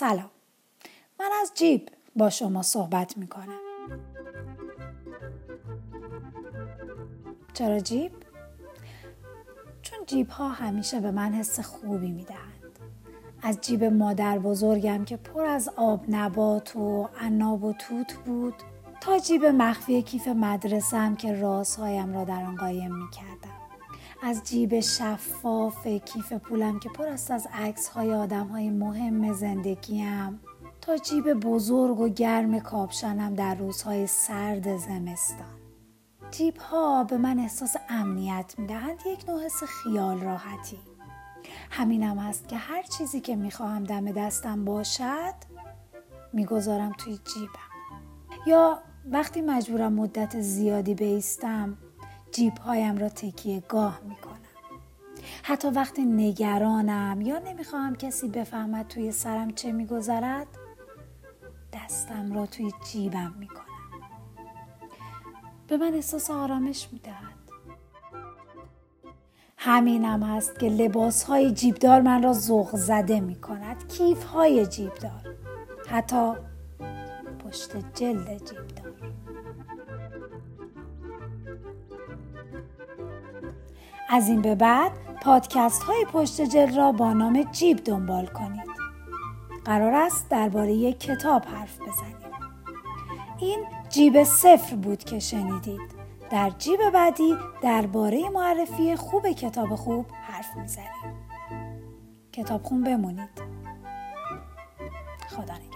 سلام. من از جیب با شما صحبت می‌کنم. چرا جیب؟ چون جیب ها همیشه به من حس خوبی می‌دهند. از جیب مادر بزرگم که پر از آب نبات و عناب و توت بود تا جیب مخفی کیف مدرسم که رازهایم را در آن قایم می‌کردم. از جیب شفاف کیف پولم که پر است از عکس های آدم های مهم زندگیم. تا جیب بزرگ و گرم کاپشنم در روزهای سرد زمستان. جیب ها به من احساس امنیت می‌دهند یک نوع حس خیال راحتی. همینم است که هر چیزی که می‌خواهم دم دستم باشد می‌گذارم توی جیبم. یا وقتی مجبورم مدت زیادی بیستم جیب هایم را تکیه گاه می‌کنم. حتی وقتی نگرانم یا نمی‌خواهم کسی بفهمد توی سرم چه میگذرد دستم را توی جیبم می‌کنم. به من احساس آرامش می‌دهد. همینم هست که لباس های جیبدار من را ذوق زده می کند کیف های جیبدار حتی پشت جلد جیبدار. از این به بعد پادکست های پشت جلد را با نام جیب دنبال کنید. قرار است درباره یک کتاب حرف بزنیم. این جیب صفر بود که شنیدید. در جیب بعدی درباره معرفی خوب کتاب خوب حرف می‌زنیم. کتاب خون بمونید. خدا